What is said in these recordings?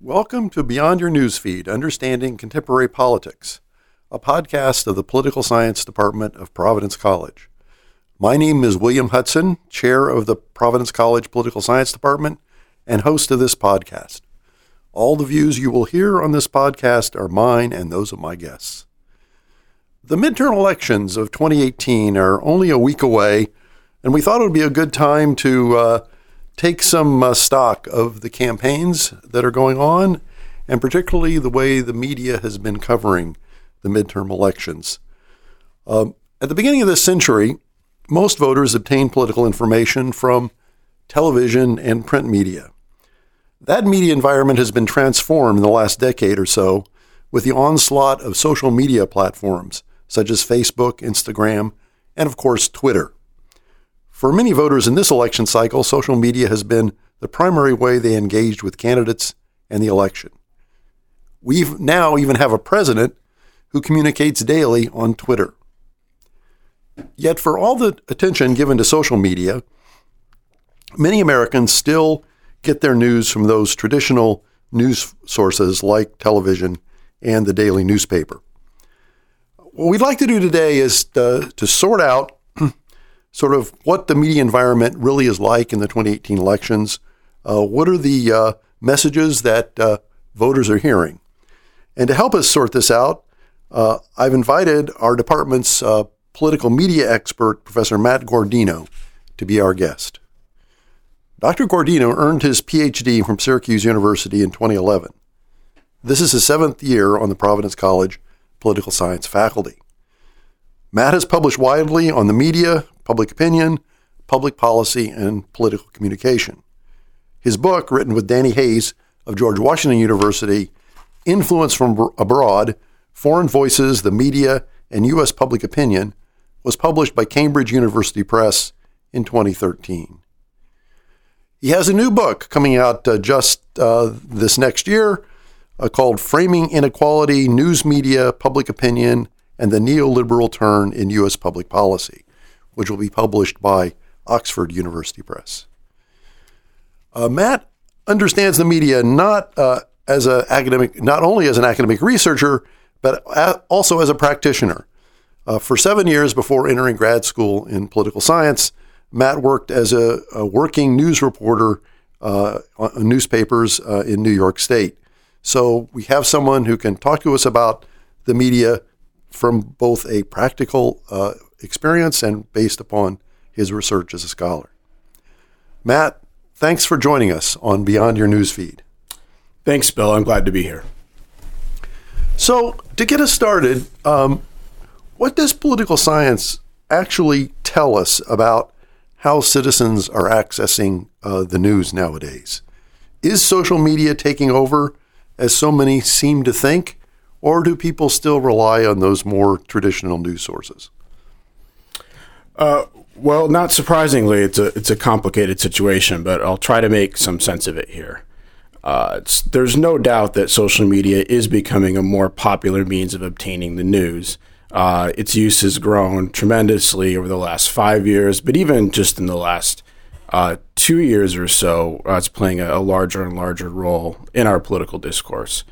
Welcome to Beyond Your Newsfeed Understanding Contemporary Politics, a podcast of the Political Science Department of Providence College. My name is William Hudson, chair of the Providence College Political Science Department and host of this podcast. All the views you will hear on this podcast are mine and those of my guests. The midterm elections of 2018 are only a week away, and we thought it would be a good time to uh, take some uh, stock of the campaigns that are going on, and particularly the way the media has been covering the midterm elections. Um, at the beginning of this century, most voters obtained political information from television and print media. That media environment has been transformed in the last decade or so with the onslaught of social media platforms such as Facebook, Instagram, and of course, Twitter. For many voters in this election cycle, social media has been the primary way they engaged with candidates and the election. We now even have a president who communicates daily on Twitter. Yet, for all the attention given to social media, many Americans still get their news from those traditional news sources like television and the daily newspaper. What we'd like to do today is to, to sort out sort of what the media environment really is like in the 2018 elections. Uh, what are the uh, messages that uh, voters are hearing? And to help us sort this out, uh, I've invited our department's uh, political media expert, Professor Matt Guardino, to be our guest. Dr. Guardino earned his PhD from Syracuse University in 2011. This is his seventh year on the Providence College Political Science faculty. Matt has published widely on the media, public opinion, public policy, and political communication. His book, written with Danny Hayes of George Washington University, Influence from Abroad Foreign Voices, the Media, and U.S. Public Opinion, was published by Cambridge University Press in 2013. He has a new book coming out uh, just uh, this next year uh, called Framing Inequality, News Media, Public Opinion, and the Neoliberal Turn in U.S. Public Policy, which will be published by Oxford University Press. Uh, Matt understands the media not uh, as an academic, not only as an academic researcher, but also as a practitioner. Uh, for seven years before entering grad school in political science, Matt worked as a, a working news reporter uh, on newspapers uh, in New York State. So we have someone who can talk to us about the media from both a practical uh, experience and based upon his research as a scholar. Matt, thanks for joining us on Beyond Your Newsfeed. Thanks, Bill. I'm glad to be here. So, to get us started, um, what does political science actually tell us about how citizens are accessing uh, the news nowadays? Is social media taking over, as so many seem to think, or do people still rely on those more traditional news sources? Uh, well, not surprisingly, it's a it's a complicated situation, but I'll try to make some sense of it here. Uh, there's no doubt that social media is becoming a more popular means of obtaining the news. Uh, its use has grown tremendously over the last five years, but even just in the last uh, two years or so, uh, it's playing a, a, larger and larger role in our political discourse.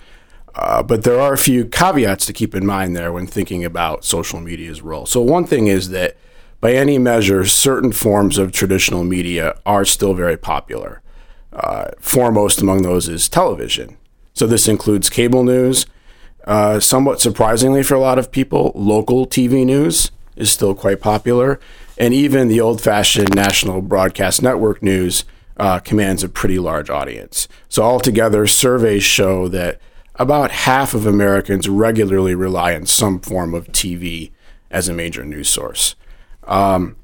Uh, but there are a few caveats to keep in mind there when thinking about social media's role. So, one thing is that by any measure, certain forms of traditional media are still very popular. Uh, foremost among those is television. So, this includes cable news, uh, somewhat surprisingly for a lot of people, local TV news is still quite popular. And even the old fashioned national broadcast network news uh, commands a pretty large audience. So, altogether, surveys show that about half of Americans regularly rely on some form of TV as a major news source. Um,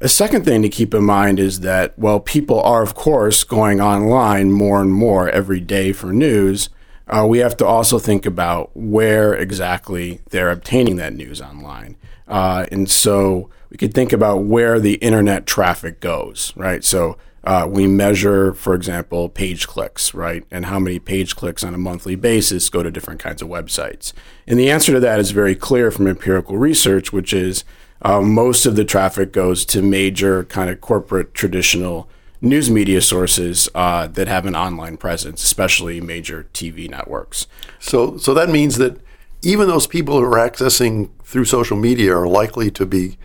a second thing to keep in mind is that while people are, of course, going online more and more every day for news, uh, we have to also think about where exactly they're obtaining that news online. Uh, and so we could think about where the internet traffic goes, right? So uh, we measure, for example, page clicks, right? And how many page clicks on a monthly basis go to different kinds of websites. And the answer to that is very clear from empirical research, which is uh, most of the traffic goes to major kind of corporate traditional news media sources uh, that have an online presence, especially major TV networks. So, so that means that even those people who are accessing through social media are likely to be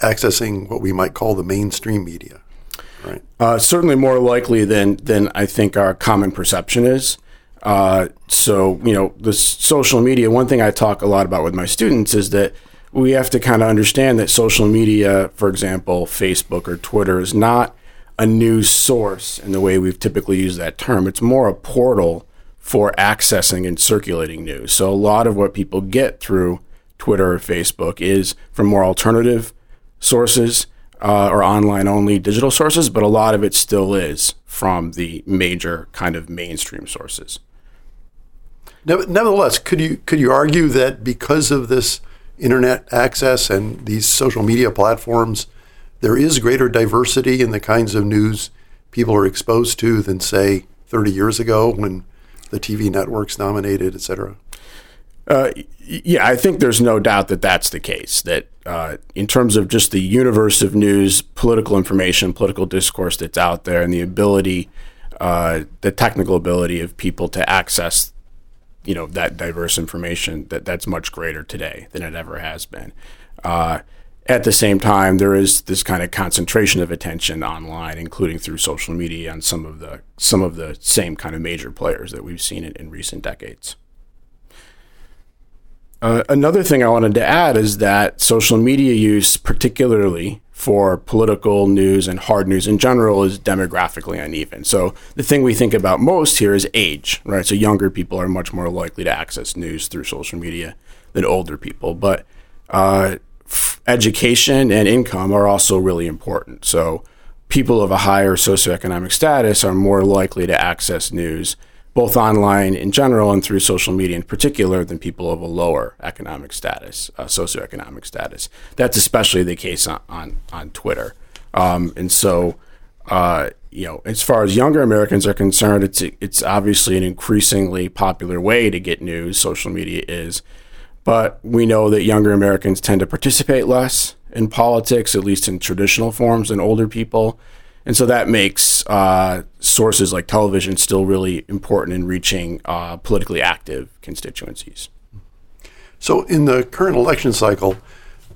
accessing what we might call the mainstream media, right? Uh, certainly more likely than than I think our common perception is. Uh, so, you know, the social media. One thing I talk a lot about with my students is that we have to kind of understand that social media, for example, Facebook or Twitter, is not a news source in the way we've typically used that term. It's more a portal for accessing and circulating news. So a lot of what people get through Twitter or Facebook is from more alternative sources uh, or online only digital sources, but a lot of it still is from the major kind of mainstream sources. Nevertheless, could you could you argue that because of this internet access and these social media platforms, there is greater diversity in the kinds of news people are exposed to than, say, 30 years ago when the TV networks dominated, et cetera? Uh, yeah, I think there's no doubt that that's the case. That uh, in terms of just the universe of news, political information, political discourse that's out there, and the ability, uh, the technical ability of people to access, you know, that diverse information, that that's much greater today than it ever has been. Uh, at the same time, there is this kind of concentration of attention online, including through social media, on some of the some of the same kind of major players that we've seen in, in recent decades. Uh, another thing I wanted to add is that social media use, particularly for political news and hard news in general, is demographically uneven. So the thing we think about most here is age, right? So younger people are much more likely to access news through social media than older people, but uh, education and income are also really important. So people of a higher socioeconomic status are more likely to access news both online in general and through social media in particular than people of a lower economic status, uh, socioeconomic status. That's especially the case on on, on Twitter. Um, and so, uh, you know, as far as younger Americans are concerned, it's it's obviously an increasingly popular way to get news. Social media is, but we know that younger Americans tend to participate less in politics, at least in traditional forms, than older people. And so that makes uh, sources like television still really important in reaching uh, politically active constituencies. So, in the current election cycle,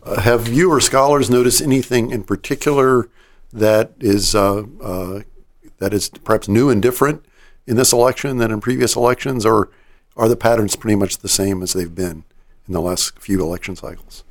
uh, have you or scholars noticed anything in particular that is uh, uh, that is perhaps new and different in this election than in previous elections, or are the patterns pretty much the same as they've been in the last few election cycles?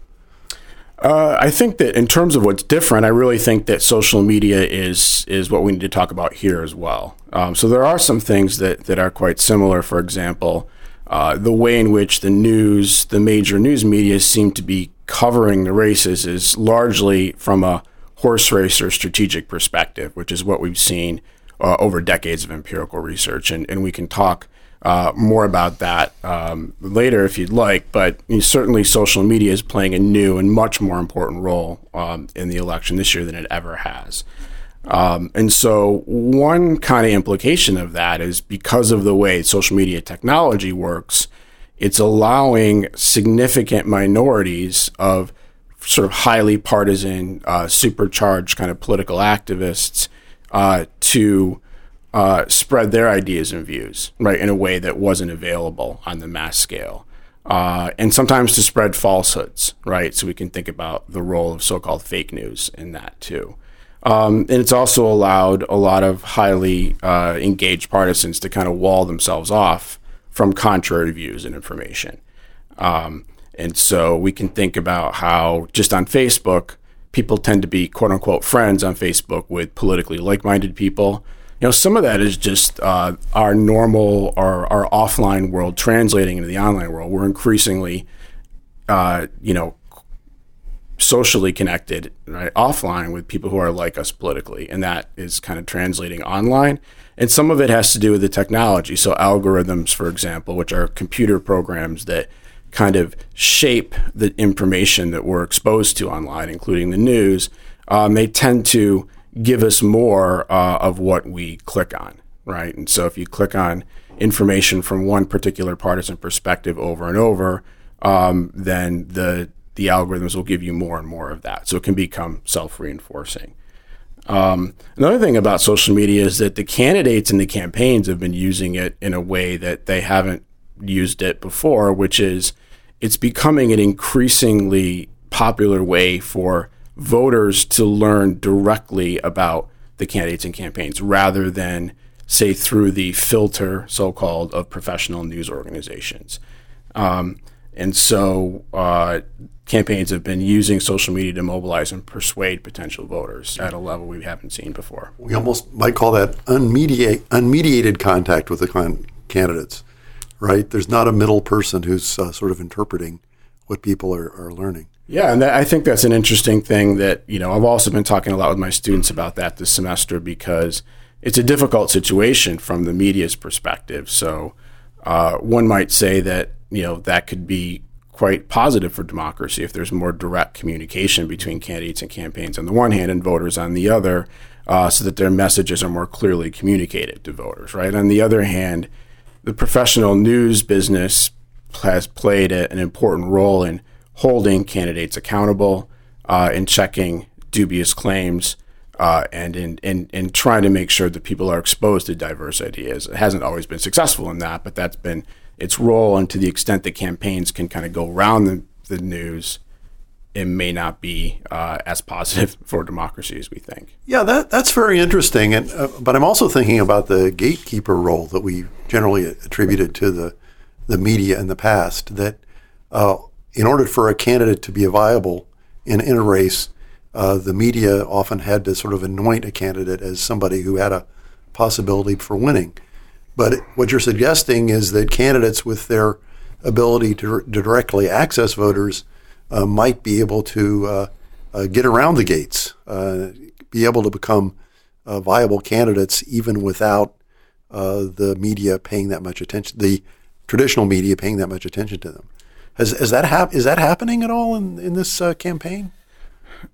Uh, I think that in terms of what's different, I really think that social media is is what we need to talk about here as well. Um, so there are some things that that are quite similar. For example, uh, the way in which the news, the major news media, seem to be covering the races is largely from a horse racer strategic perspective, which is what we've seen uh, over decades of empirical research, and and we can talk uh, more about that um, later if you'd like. But you know, certainly, social media is playing a new and much more important role um, in the election this year than it ever has. Um, and so, one kind of implication of that is because of the way social media technology works, it's allowing significant minorities of sort of highly partisan, uh, supercharged kind of political activists uh, to uh, spread their ideas and views, right, in a way that wasn't available on the mass scale. Uh, and sometimes to spread falsehoods, right? So we can think about the role of so called fake news in that too. Um, and it's also allowed a lot of highly uh, engaged partisans to kind of wall themselves off from contrary views and information. Um, and so we can think about how just on Facebook, people tend to be quote unquote friends on Facebook with politically like minded people you know, some of that is just uh, our normal or our, our offline world translating into the online world. We're increasingly, uh, you know, socially connected right offline with people who are like us politically, and that is kind of translating online. And some of it has to do with the technology. So algorithms, for example, which are computer programs that kind of shape the information that we're exposed to online, including the news, um, they tend to give us more uh, of what we click on, right? And so if you click on information from one particular partisan perspective over and over, um, then the the algorithms will give you more and more of that. So it can become self reinforcing. Um, another thing about social media is that the candidates and the campaigns have been using it in a way that they haven't used it before, which is it's becoming an increasingly popular way for voters to learn directly about the candidates and campaigns rather than, say, through the filter, so called, of professional news organizations. Um, and so uh, campaigns have been using social media to mobilize and persuade potential voters at a level we haven't seen before. We almost might call that unmediate, unmediated contact with the con- candidates, right? There's not a middle person who's uh, sort of interpreting what people are, are learning. Yeah, and that, I think that's an interesting thing that, you know, I've also been talking a lot with my students about that this semester because it's a difficult situation from the media's perspective. So uh, one might say that, you know, that could be quite positive for democracy if there's more direct communication between candidates and campaigns on the one hand and voters on the other, uh, so that their messages are more clearly communicated to voters, right? On the other hand, the professional news business has played a, an important role in holding candidates accountable, uh, in checking dubious claims, uh, and in, in, in trying to make sure that people are exposed to diverse ideas. It hasn't always been successful in that, but that's been its role. And to the extent that campaigns can kind of go around the, the news, it may not be uh, as positive for democracy as we think. Yeah, that, that's very interesting. And, uh, but I'm also thinking about the gatekeeper role that we generally attributed to the, the media in the past, that uh, in order for a candidate to be viable in, in a race, uh, the media often had to sort of anoint a candidate as somebody who had a possibility for winning. But what you're suggesting is that candidates with their ability to, to directly access voters uh, might be able to uh, uh, get around the gates, uh, be able to become viable candidates even without the media paying that much attention, the traditional media paying that much attention to them. Has, has that hap- is that happening at all in, in this uh, campaign?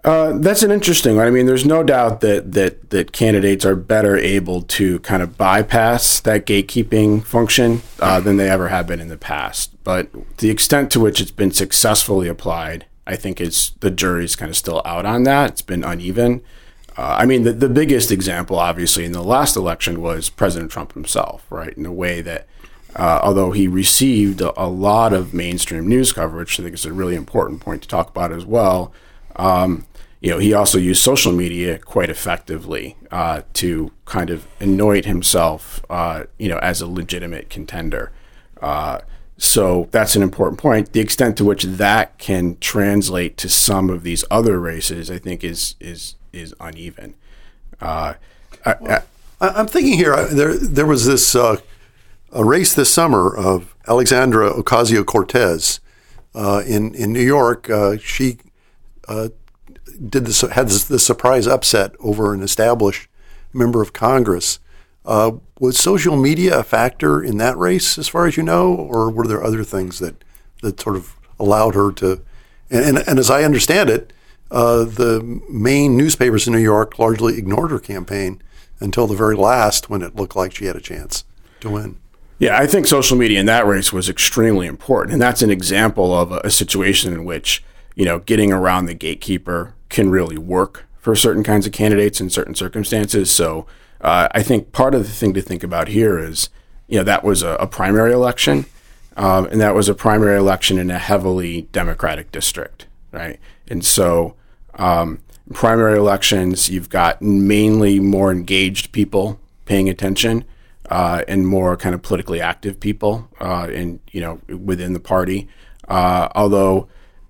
Uh, that's an interesting one. I mean, there's no doubt that that that candidates are better able to kind of bypass that gatekeeping function uh, than they ever have been in the past. But the extent to which it's been successfully applied, I think, is the jury's kind of still out on that. It's been uneven. Uh, I mean, the, the biggest example, obviously, in the last election was President Trump himself, right? In a way that uh, although he received a, a, lot of mainstream news coverage, I think it's a really important point to talk about as well. Um, you know, he also used social media quite effectively uh, to kind of anoint himself, uh, you know, as a legitimate contender. Uh, so that's an important point. The extent to which that can translate to some of these other races, I think, is is is uneven. Uh, I, am thinking here. There there was this uh, a race this summer of Alexandra Ocasio Cortez uh, in in New York. Uh, she uh, did this had this, surprise upset over an established member of Congress. Uh, was social media a factor in that race, as far as you know, or were there other things that that sort of allowed her to? And, and, and as I understand it, uh, the main newspapers in New York largely ignored her campaign until the very last, when it looked like she had a chance to win. Yeah, I think social media in that race was extremely important. And that's an example of a, a situation in which, you know, getting around the gatekeeper can really work for certain kinds of candidates in certain circumstances. So uh, I think part of the thing to think about here is, you know, that was a, a primary election. Um, and that was a primary election in a heavily Democratic district, right? And so, um, primary elections, you've got mainly more engaged people paying attention uh, and more kind of politically active people uh, in you know within the party. Uh, although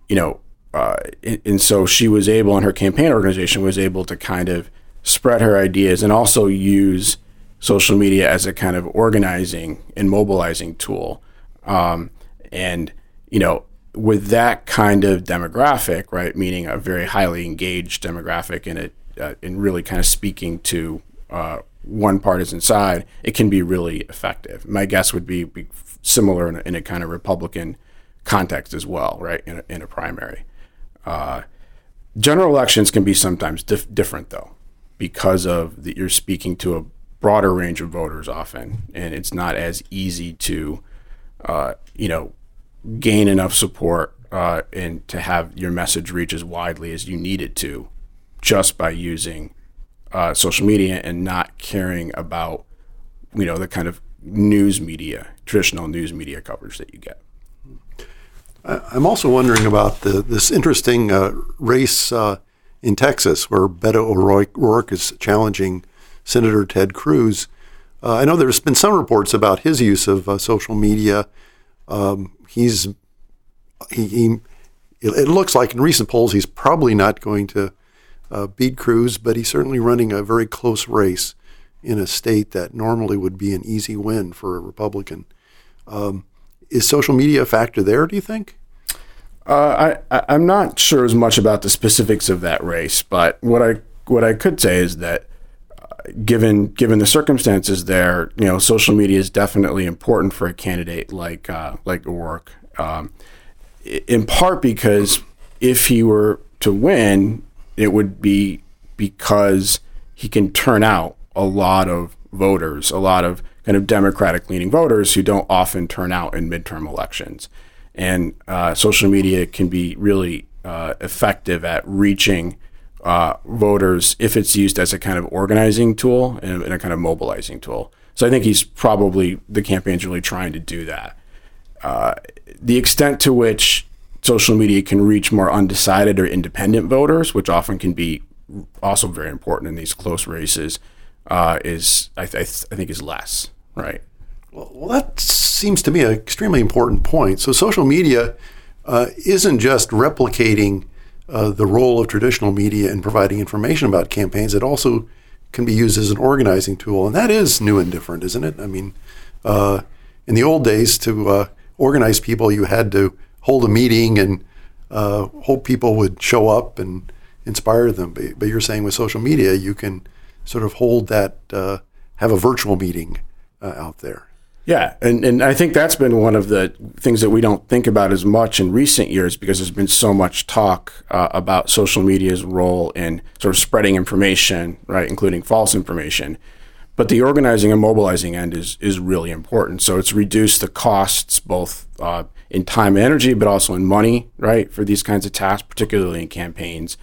you know, uh, and, and so she was able, and her campaign organization was able to kind of spread her ideas and also use social media as a kind of organizing and mobilizing tool. Um, and you know, with that kind of demographic, right, meaning a very highly engaged demographic, and it uh, and really kind of speaking to one partisan side, it can be really effective. My guess would be, be similar in a, in a, kind of Republican context as well, right? In a, in a primary. Uh, general elections can be sometimes dif- different though, because of that you're speaking to a broader range of voters often, and it's not as easy to, uh, you know, gain enough support uh, and to have your message reach as widely as you need it to, just by using uh, social media and not caring about you know the kind of news media, traditional news media coverage that you get. I'm also wondering about the, this interesting uh, race uh, in Texas where Beto O'Rourke is challenging Senator Ted Cruz. Uh, I know there's been some reports about his use of uh, social media. Um, he's he, he, it looks like in recent polls he's probably not going to uh, beat Cruz, but he's certainly running a very close race in a state that normally would be an easy win for a Republican. Um, is social media a factor there? Do you think? Uh, I I'm not sure as much about the specifics of that race, but what I what I could say is that uh, given given the circumstances there, you know, social media is definitely important for a candidate like uh, like O'Rourke. Um, in part because if he were to win, it would be because he can turn out a lot of voters, a lot of kind of Democratic leaning voters who don't often turn out in midterm elections. And uh, social media can be really uh, effective at reaching uh, voters if it's used as a kind of organizing tool and, and, a kind of mobilizing tool. So I think he's probably, the campaign's really trying to do that. Uh, the extent to which social media can reach more undecided or independent voters, which often can be also very important in these close races, uh, is I, th- I, think is less right. Well, that seems to me an extremely important point. So social media uh, isn't just replicating uh, the role of traditional media in providing information about campaigns. It also can be used as an organizing tool, and that is new and different, isn't it? I mean, uh, in the old days, to uh, organize people, you had to hold a meeting and uh, hope people would show up and inspire them. But, but, you're saying with social media, you can sort of hold that, uh, have a virtual meeting uh, out there. Yeah, and, and I think that's been one of the things that we don't think about as much in recent years because there's been so much talk uh, about social media's role in sort of spreading information, right, including false information. But the organizing and mobilizing end is is really important. So it's reduced the costs both uh, in time and energy, but also in money, right, for these kinds of tasks, particularly in campaigns.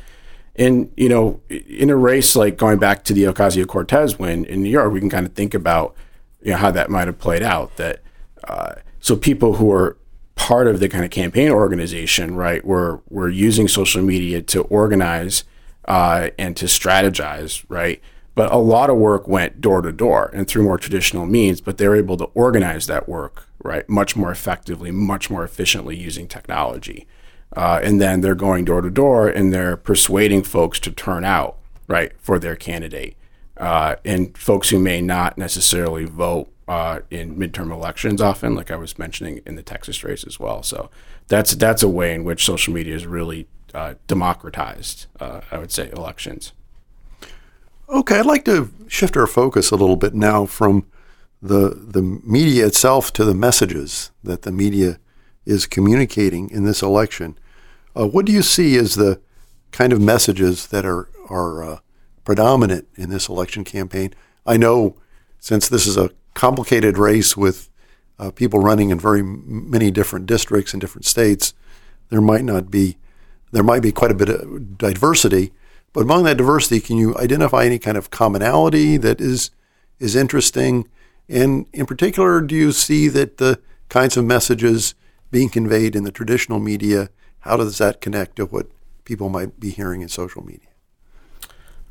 And you know, in a race like going back to the Ocasio Cortez win in New York, we can kind of think about you know how that might have played out. That uh, so people who are part of the kind of campaign organization, right, were were using social media to organize uh, and to strategize, right but a lot of work went door to door and through more traditional means, but they're able to organize that work, right, much more effectively, much more efficiently using technology. Uh, and then they're going door to door and they're persuading folks to turn out, right, for their candidate. Uh, and folks who may not necessarily vote uh, in midterm elections often, like I was mentioning in the Texas race as well. So that's that's a way in which social media has really uh, democratized, uh, I would say, elections. Okay, I'd like to shift our focus a little bit now from the the media itself to the messages that the media is communicating in this election. Uh, what do you see as the kind of messages that are are uh, predominant in this election campaign? I know since this is a complicated race with uh, people running in very many different districts in different states, there might not be there might be quite a bit of diversity. But among that diversity, can you identify any kind of commonality that is is interesting? And in particular, do you see that the kinds of messages being conveyed in the traditional media, how does that connect to what people might be hearing in social media?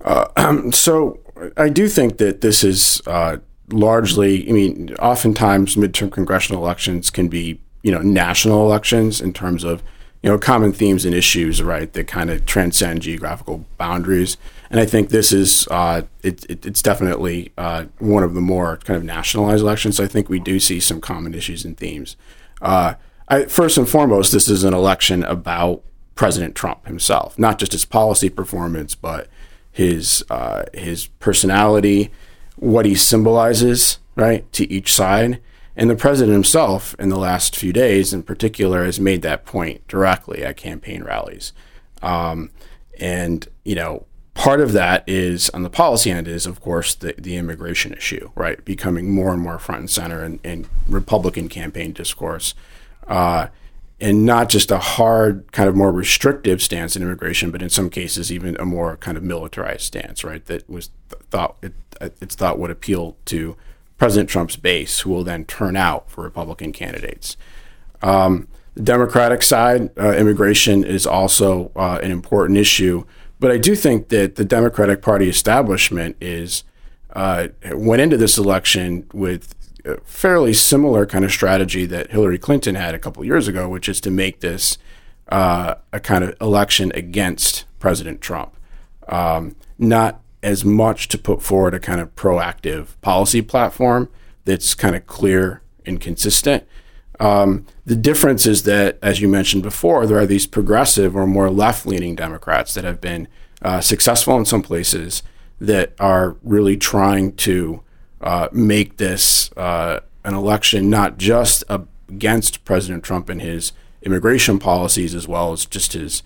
Uh, so I do think that this is uh, largely, I mean, oftentimes midterm congressional elections can be, you know, national elections in terms of you know common themes and issues right that kind of transcend geographical boundaries. And i think this is uh, it, it, it's definitely uh, one of the more kind of nationalized elections. So i think we do see some common issues and themes. Uh, I, first and foremost this is an election about president trump himself not just his policy performance but his uh, his personality what he symbolizes right to each side and the president himself, in the last few days in particular, has made that point directly at campaign rallies. Um, and, you know, part of that is on the policy end is, of course, the, the immigration issue, right? Becoming more and more front and center in, in Republican campaign discourse. Uh, and not just a hard, kind of more restrictive stance in immigration, but in some cases even a more kind of militarized stance, right? That was th- thought it, it's thought would appeal to President Trump's base, who will then turn out for Republican candidates. Um, the Democratic side, uh, immigration is also uh, an important issue, but I do think that the Democratic Party establishment is uh, went into this election with a fairly similar kind of strategy that Hillary Clinton had a couple years ago, which is to make this uh, a kind of election against President Trump, um, not as much to put forward a kind of proactive policy platform that's kind of clear and consistent. Um, the difference is that, as you mentioned before, there are these progressive or more left leaning Democrats that have been uh, successful in some places that are really trying to uh, make this uh, an election not just against President Trump and his immigration policies, as well as just his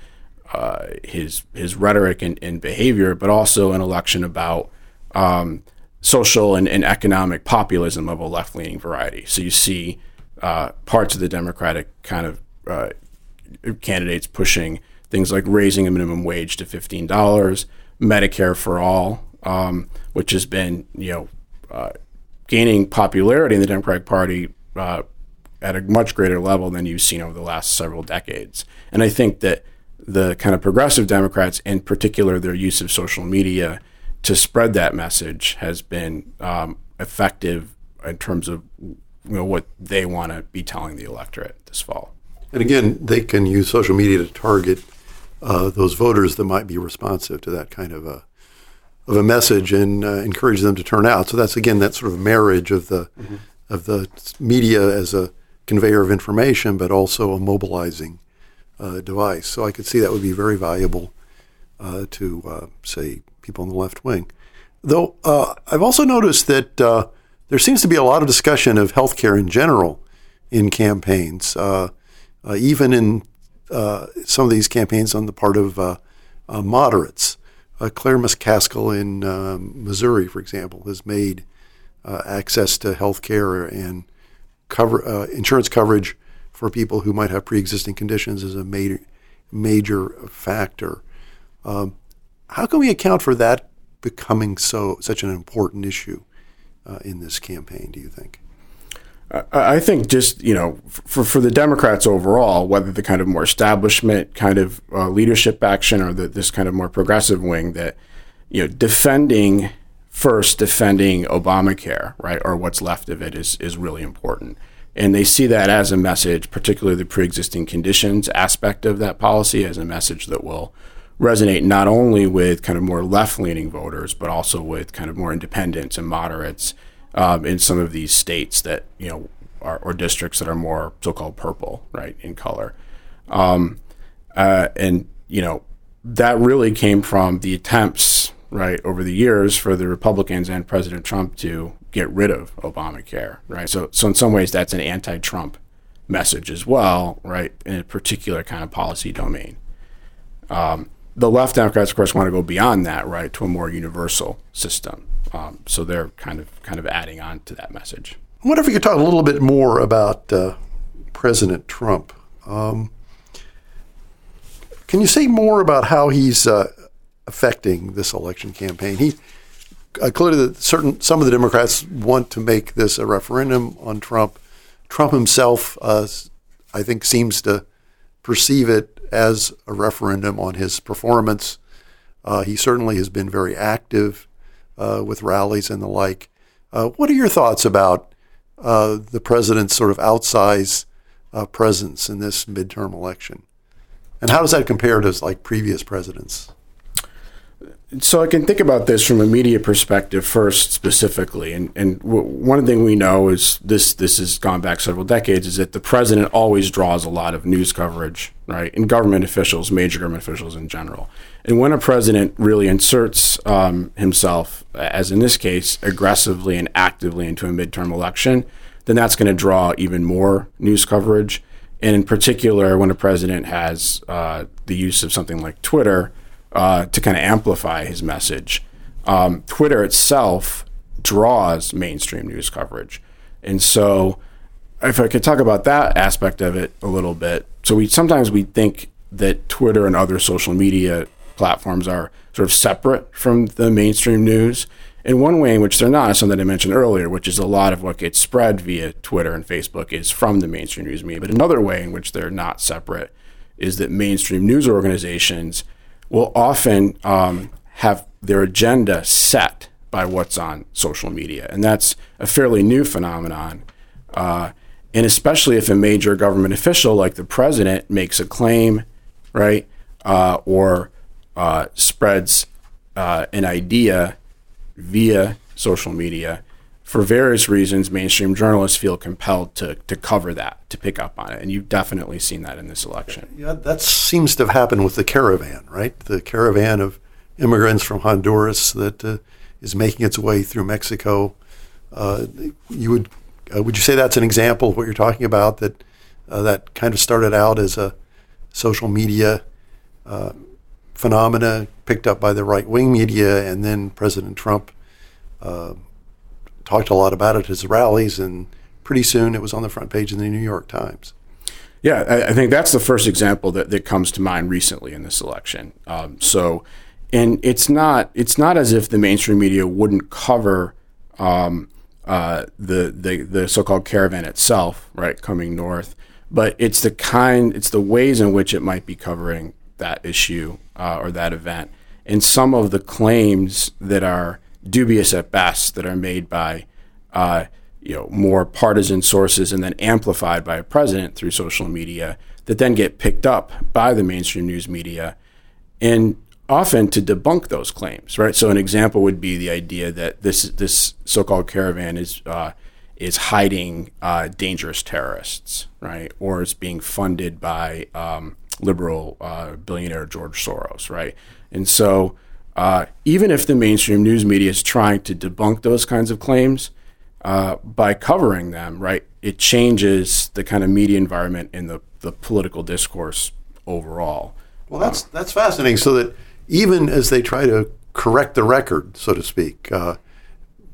uh, his his rhetoric and, and, behavior, but also an election about um, social and, and, economic populism of a left leaning variety. So you see uh, parts of the Democratic kind of uh, candidates pushing things like raising a minimum wage to fifteen dollars, Medicare for all, um, which has been you know uh, gaining popularity in the Democratic Party uh, at a much greater level than you've seen over the last several decades. And I think that the kind of progressive Democrats, in particular, their use of social media to spread that message has been um, effective in terms of you know, what they want to be telling the electorate this fall. And again, they can use social media to target uh, those voters that might be responsive to that kind of a of a message and uh, encourage them to turn out. So that's again that sort of marriage of the mm-hmm. of the media as a conveyor of information, but also a mobilizing uh, device. So I could see that would be very valuable uh, to uh, say people on the left wing. Though uh, I've also noticed that uh, there seems to be a lot of discussion of healthcare in general in campaigns, even in some of these campaigns on the part of moderates Claire McCaskill in Missouri, for example, has made access to health care and cover, insurance coverage for people who might have pre-existing conditions is a major, major factor. Um, how can we account for that becoming so such an important issue uh, in this campaign? Do you think? I think just you know for for the Democrats overall, whether the kind of more establishment kind of uh, leadership action or the, this kind of more progressive wing, that you know defending first defending Obamacare, right, or what's left of it is is really important, and they see that as a message, particularly the pre-existing conditions aspect of that policy, as a message that will resonate not only with kind of more left-leaning voters, but also with kind of more independents and moderates um, in some of these states that you know are, or districts that are more so-called purple, right, in color, um, uh, and you know that really came from the attempts, right, over the years for the Republicans and President Trump to get rid of Obamacare, right. So, so in some ways, that's an anti-Trump message as well, right, in a particular kind of policy domain. Um, the left Democrats, of course, want to go beyond that, right, to a more universal system. Um, so they're kind of kind of adding on to that message. I wonder if you could talk a little bit more about uh, President Trump. Um, can you say more about how he's uh, affecting this election campaign? He uh, clearly, that certain some of the Democrats want to make this a referendum on Trump. Trump himself, uh, I think, seems to perceive it as a referendum on his performance. Uh, he certainly has been very active uh, with rallies and the like. Uh, what are your thoughts about uh, the president's sort of outsized presence in this midterm election? And how does that compare to like previous presidents? So I can think about this from a media perspective first, specifically, and and w- one thing we know is this this has gone back several decades is that the president always draws a lot of news coverage, right, and government officials, major government officials in general. And when a president really inserts um, himself, as in this case, aggressively and actively into a midterm election, then that's going to draw even more news coverage. And in particular, when a president has uh, the use of something like Twitter uh, to kind of amplify his message, um, Twitter itself draws mainstream news coverage. And so, if I could talk about that aspect of it a little bit, so we sometimes we think that Twitter and other social media platforms are sort of separate from the mainstream news. In one way in which they're not is something I mentioned earlier, which is a lot of what gets spread via Twitter and Facebook is from the mainstream news media. But another way in which they're not separate is that mainstream news organizations will often um, have their agenda set by what's on social media. And that's a fairly new phenomenon. Uh, and especially if a major government official like the president makes a claim, right, uh, or uh, spreads uh, an idea via social media, for various reasons, mainstream journalists feel compelled to, to cover that, to pick up on it. And you've definitely seen that in this election. Yeah, that seems to have happened with the caravan, right? The caravan of immigrants from Honduras that uh, is making its way through Mexico. Uh, you would uh, would you say that's an example of what you're talking about? That uh, that kind of started out as a social media uh, phenomena picked up by the right wing media, and then President Trump uh, talked a lot about it at his rallies, and pretty soon it was on the front page of the New York Times. Yeah, I, I think that's the first example that, that comes to mind recently in this election. Um, so, and it's not it's not as if the mainstream media wouldn't cover um, uh, the the the so-called caravan itself, right, coming north, but it's the kind it's the ways in which it might be covering that issue uh, or that event, and some of the claims that are dubious at best that are made by uh, you know more partisan sources and then amplified by a president through social media that then get picked up by the mainstream news media and often to debunk those claims right? So an example would be the idea that this this so-called caravan is uh, is hiding uh, dangerous terrorists right? Or is being funded by um, liberal uh, billionaire George Soros right? And so uh, even if the mainstream news media is trying to debunk those kinds of claims, uh, by covering them, right, it changes the kind of media environment in the, the political discourse overall. Well, that's that's fascinating. So that even as they try to correct the record, so to speak, uh,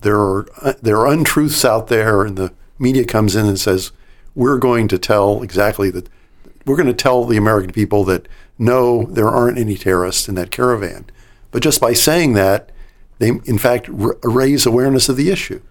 there are uh, there are untruths out there, and the media comes in and says, "We're going to tell exactly that. We're going to tell the American people that no, there aren't any terrorists in that caravan." But just by saying that, they in fact r- raise awareness of the issue.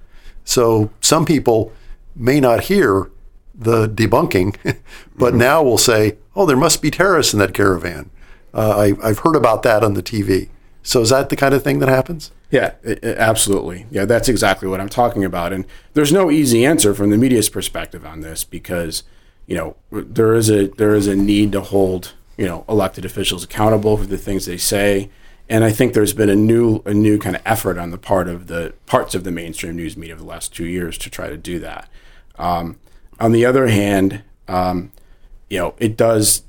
So some people may not hear the debunking, but mm-hmm. now will say, "Oh, there must be terrorists in that caravan." Uh, I, I've heard about that on the TV. So is that the kind of thing that happens? Yeah, absolutely. Yeah, that's exactly what I'm talking about. And there's no easy answer from the media's perspective on this because, you know, there is a there is a need to hold, you know, elected officials accountable for the things they say and I think there's been a new a new kind of effort on the part of the parts of the mainstream news media of the last two years to try to do that. Um, on the other hand, um, you know, it does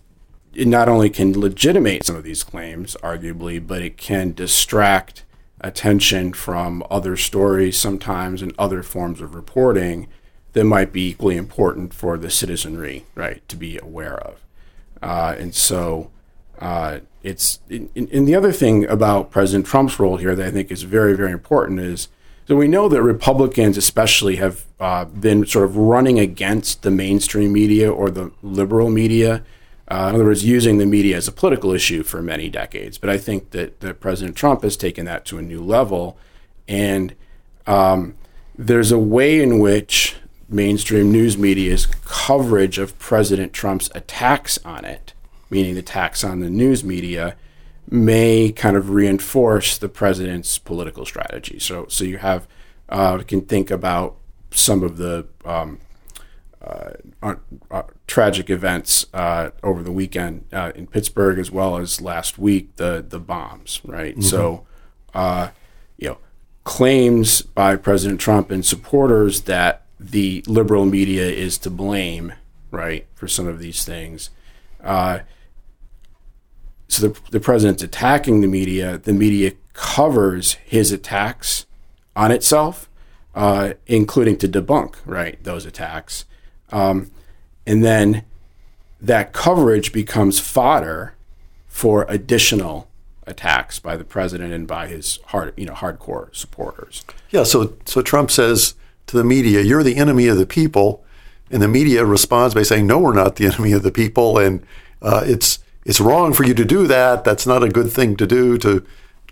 it not only can legitimate some of these claims, arguably, but it can distract attention from other stories sometimes and other forms of reporting that might be equally important for the citizenry, right, to be aware of. Uh, and so uh, it's and the other thing about President Trump's role here that I think is very very important is so we know that Republicans especially have uh, been sort of running against the mainstream media or the liberal media. Uh, in other words, using the media as a political issue for many decades. But I think that, that President Trump has taken that to a new level. And um, there's a way in which mainstream news media's coverage of President Trump's attacks on it meaning the tax on the news media, may kind of reinforce the president's political strategy. So, so you have uh, can think about some of the um, uh, uh, tragic events uh, over the weekend uh, in Pittsburgh, as well as last week the the bombs. Right. Mm-hmm. So, uh, you know, claims by President Trump and supporters that the liberal media is to blame, right, for some of these things. So the, the president's attacking the media. The media covers his attacks on itself, uh, including to debunk right those attacks, um, and then that coverage becomes fodder for additional attacks by the president and by his hard, you know, hardcore supporters. Yeah. So so Trump says to the media, "You're the enemy of the people." and the media responds by saying, "No, we're not the enemy of the people, and uh, it's it's wrong for you to do that. That's not a good thing to do. To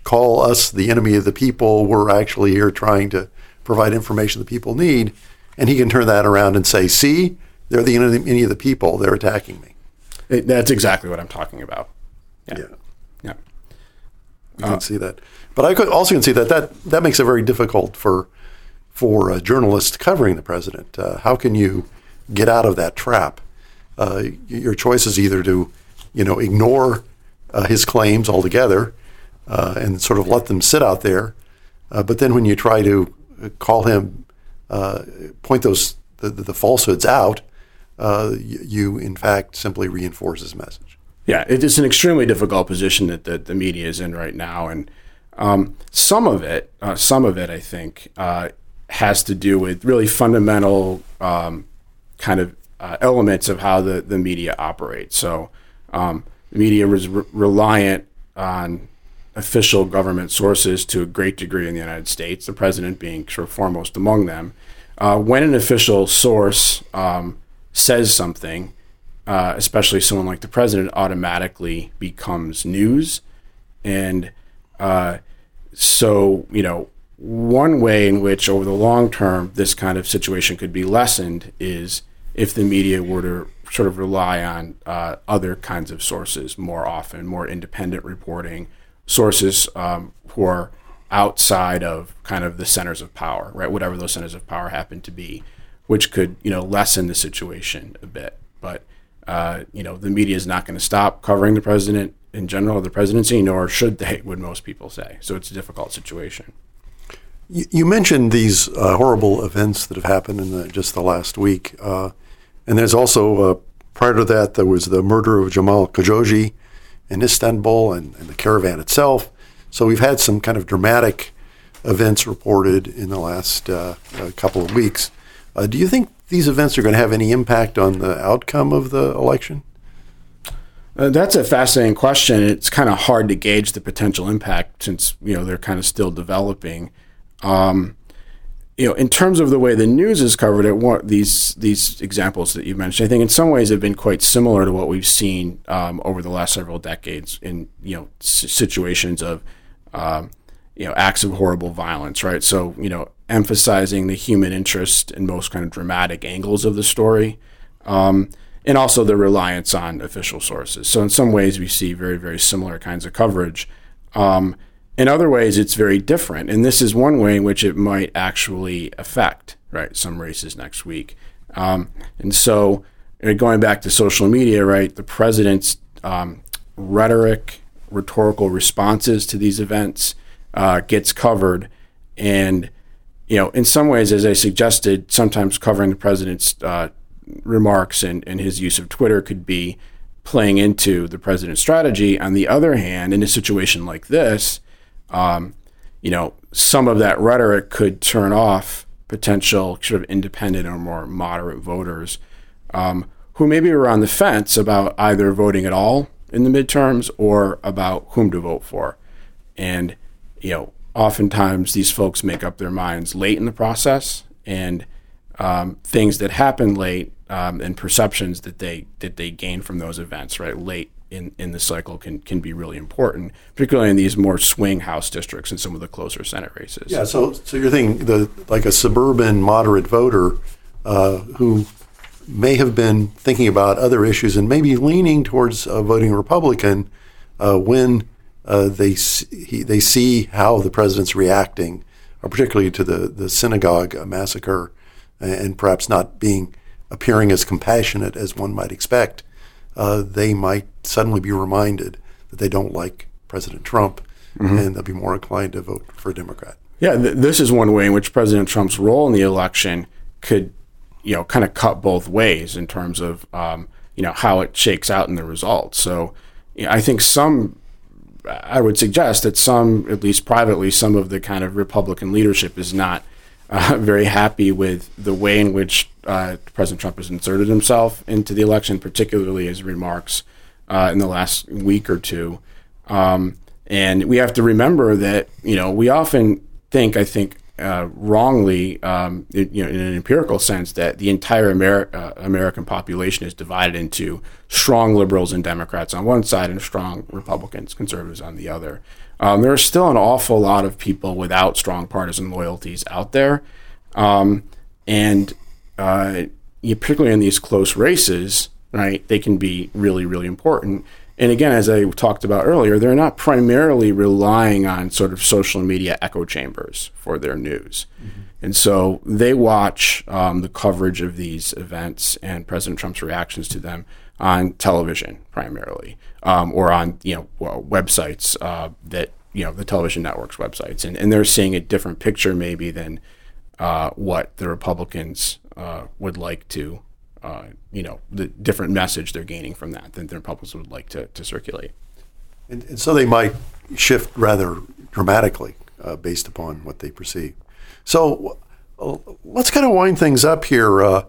call us the enemy of the people. We're actually here trying to provide information that people need." And he can turn that around and say, "See, they're the enemy of the people. They're attacking me." It, that's exactly what I'm talking about. Yeah, Yeah. Yeah. you can see that. But I could also can see that that that makes it very difficult for for uh, journalists covering the president. Uh, how can you get out of that trap? Uh, your choice is either to, you know, ignore uh, his claims altogether uh, and sort of let them sit out there. Uh, but then when you try to uh, call him, uh, point those the, the falsehoods out, uh, you in fact simply reinforce his message. Yeah, it is an extremely difficult position that the, the media is in right now, and um, some of it, some of it, I think, has to do with really fundamental um, kind of uh, elements of how the, the media operates. So, um, the media was re- reliant on official government sources to a great degree in the United States, the president being sort of foremost among them. Uh, when an official source um, says something, uh, especially someone like the president, automatically becomes news. And uh, so, you know, one way in which, over the long term, this kind of situation could be lessened is if the media were to sort of rely on uh, other kinds of sources more often, more independent reporting, sources um, who are outside of kind of the centers of power, right? Whatever those centers of power happen to be, which could, you know, lessen the situation a bit. But uh, you know, the media is not going to stop covering the president in general, the presidency, nor should they, would most people say. So it's a difficult situation. You, mentioned these uh, horrible events that have happened in the, just the last week, uh, and there's also uh, prior to that there was the murder of Jamal Khashoggi in Istanbul and, and the caravan itself. So we've had some kind of dramatic events reported in the last uh, uh, couple of weeks. Uh, do you think these events are going to have any impact on the outcome of the election? Uh, that's a fascinating question. It's kind of hard to gauge the potential impact since you know they're kind of still developing. Um, you know, in terms of the way the news is covered, it what these these examples that you mentioned, I think in some ways have been quite similar to what we've seen um, over the last several decades in you know s- situations of um, you know acts of horrible violence, right? So you know, emphasizing the human interest in most kind of dramatic angles of the story. Um, and also the reliance on official sources. So in some ways, we see very, very similar kinds of coverage. Um, in other ways, it's very different, and this is one way in which it might actually affect right some races next week. Um, and so, uh, going back to social media, right, the president's um, rhetoric, rhetorical responses to these events uh, gets covered, and you know, in some ways, as I suggested, sometimes covering the president's uh, remarks and, and his use of Twitter could be playing into the president's strategy. On the other hand, in a situation like this, um, you know, some of that rhetoric could turn off potential sort of independent or more moderate voters um, who maybe were on the fence about either voting at all in the midterms or about whom to vote for. And, you know, oftentimes these folks make up their minds late in the process and um, things that happen late um, and perceptions that they that they gain from those events right late in, in the cycle can can be really important, particularly in these more swing House districts and some of the closer Senate races. Yeah, so so you're thinking the like a suburban moderate voter uh, who may have been thinking about other issues and maybe leaning towards uh, voting Republican uh, when uh, they see, they see how the president's reacting, uh, particularly to the the synagogue massacre, and perhaps not being appearing as compassionate as one might expect. Uh, they might suddenly be reminded that they don't like President Trump, and they'll be more inclined to vote for a Democrat. Yeah, th- this is one way in which President Trump's role in the election could, you know, kind of cut both ways in terms of, um, you know, how it shakes out in the results. So, you know, I think some, I would suggest that some, at least privately, some of the kind of Republican leadership is not uh, very happy with the way in which uh, President Trump has inserted himself into the election, particularly his remarks uh, in the last week or two. Um, and we have to remember that, you know, we often think, I think, uh, wrongly, um, it, you know, in an empirical sense, that the entire Ameri- uh, American population is divided into strong liberals and Democrats on one side and strong Republicans, conservatives on the other. Um, there are still an awful lot of people without strong partisan loyalties out there, um, and uh, you, particularly in these close races, right? They can be really, really important. And again, as I talked about earlier, they're not primarily relying on sort of social media echo chambers for their news. Mm-hmm. And so they watch um, the coverage of these events and President Trump's reactions to them on television primarily, um, or on you know websites uh, that you know the television networks websites, and, and they're seeing a different picture maybe than uh, what the Republicans uh, would like to uh, you know, the different message they're gaining from that than the Republicans would like to, to circulate. And, and so they might shift rather dramatically uh, based upon what they perceive. So uh, let's kind of wind things up here. Uh,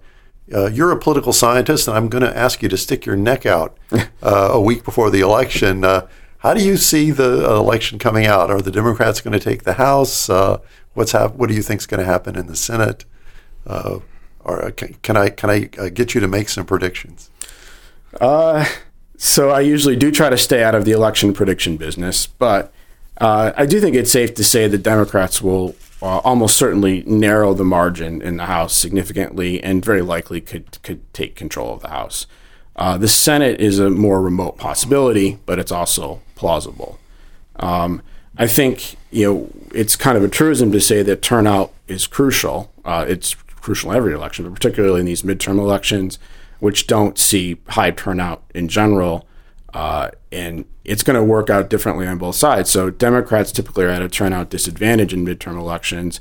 uh, you're a political scientist, and I'm going to ask you to stick your neck out a week before the election. how do you see the election coming out? Are the Democrats going to take the House? what's hap- What do you think is going to happen in the Senate? or uh, can, I can I uh, get you to make some predictions? Uh, so I usually do try to stay out of the election prediction business, but uh, I do think it's safe to say the Democrats will uh, almost certainly narrow the margin in the House significantly, and very likely could could take control of the House. Uh, the Senate is a more remote possibility, but it's also plausible. Um, I think you know it's kind of a truism to say that turnout is crucial. Uh, it's crucial in every election, but particularly in these midterm elections, which don't see high turnout in general. Uh, and it's going to work out differently on both sides. So Democrats typically are at a turnout disadvantage in midterm elections,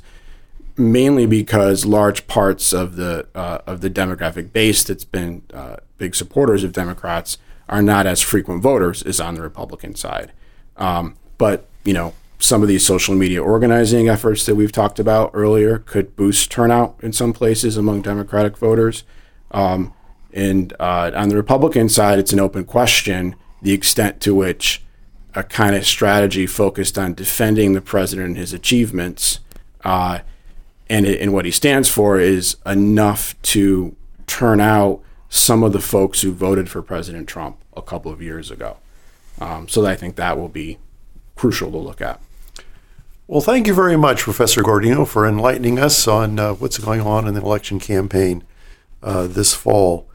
mainly because large parts of the uh, of the demographic base that's been uh, big supporters of Democrats are not as frequent voters as on the Republican side. Um, but you know, some of these social media organizing efforts that we've talked about earlier could boost turnout in some places among Democratic voters. Um, and uh, on the Republican side, it's an open question the extent to which a kind of strategy focused on defending the president and his achievements uh, and, and what he stands for is enough to turn out some of the folks who voted for President Trump a couple of years ago. Um, so I think that will be crucial to look at. Well, thank you very much, Professor Guardino, for enlightening us on uh, what's going on in the election campaign uh, this fall.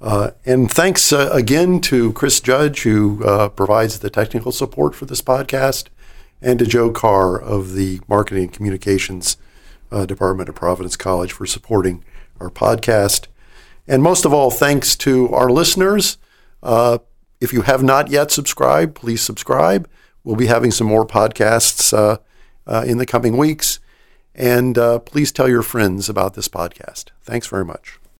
Uh, and thanks uh, again to Chris Judge, who uh, provides the technical support for this podcast, and to Joe Carr of the Marketing and Communications uh, Department of Providence College for supporting our podcast. And most of all, thanks to our listeners. if you have not yet subscribed, please subscribe. We'll be having some more podcasts uh, in the coming weeks. And uh, please tell your friends about this podcast. Thanks very much.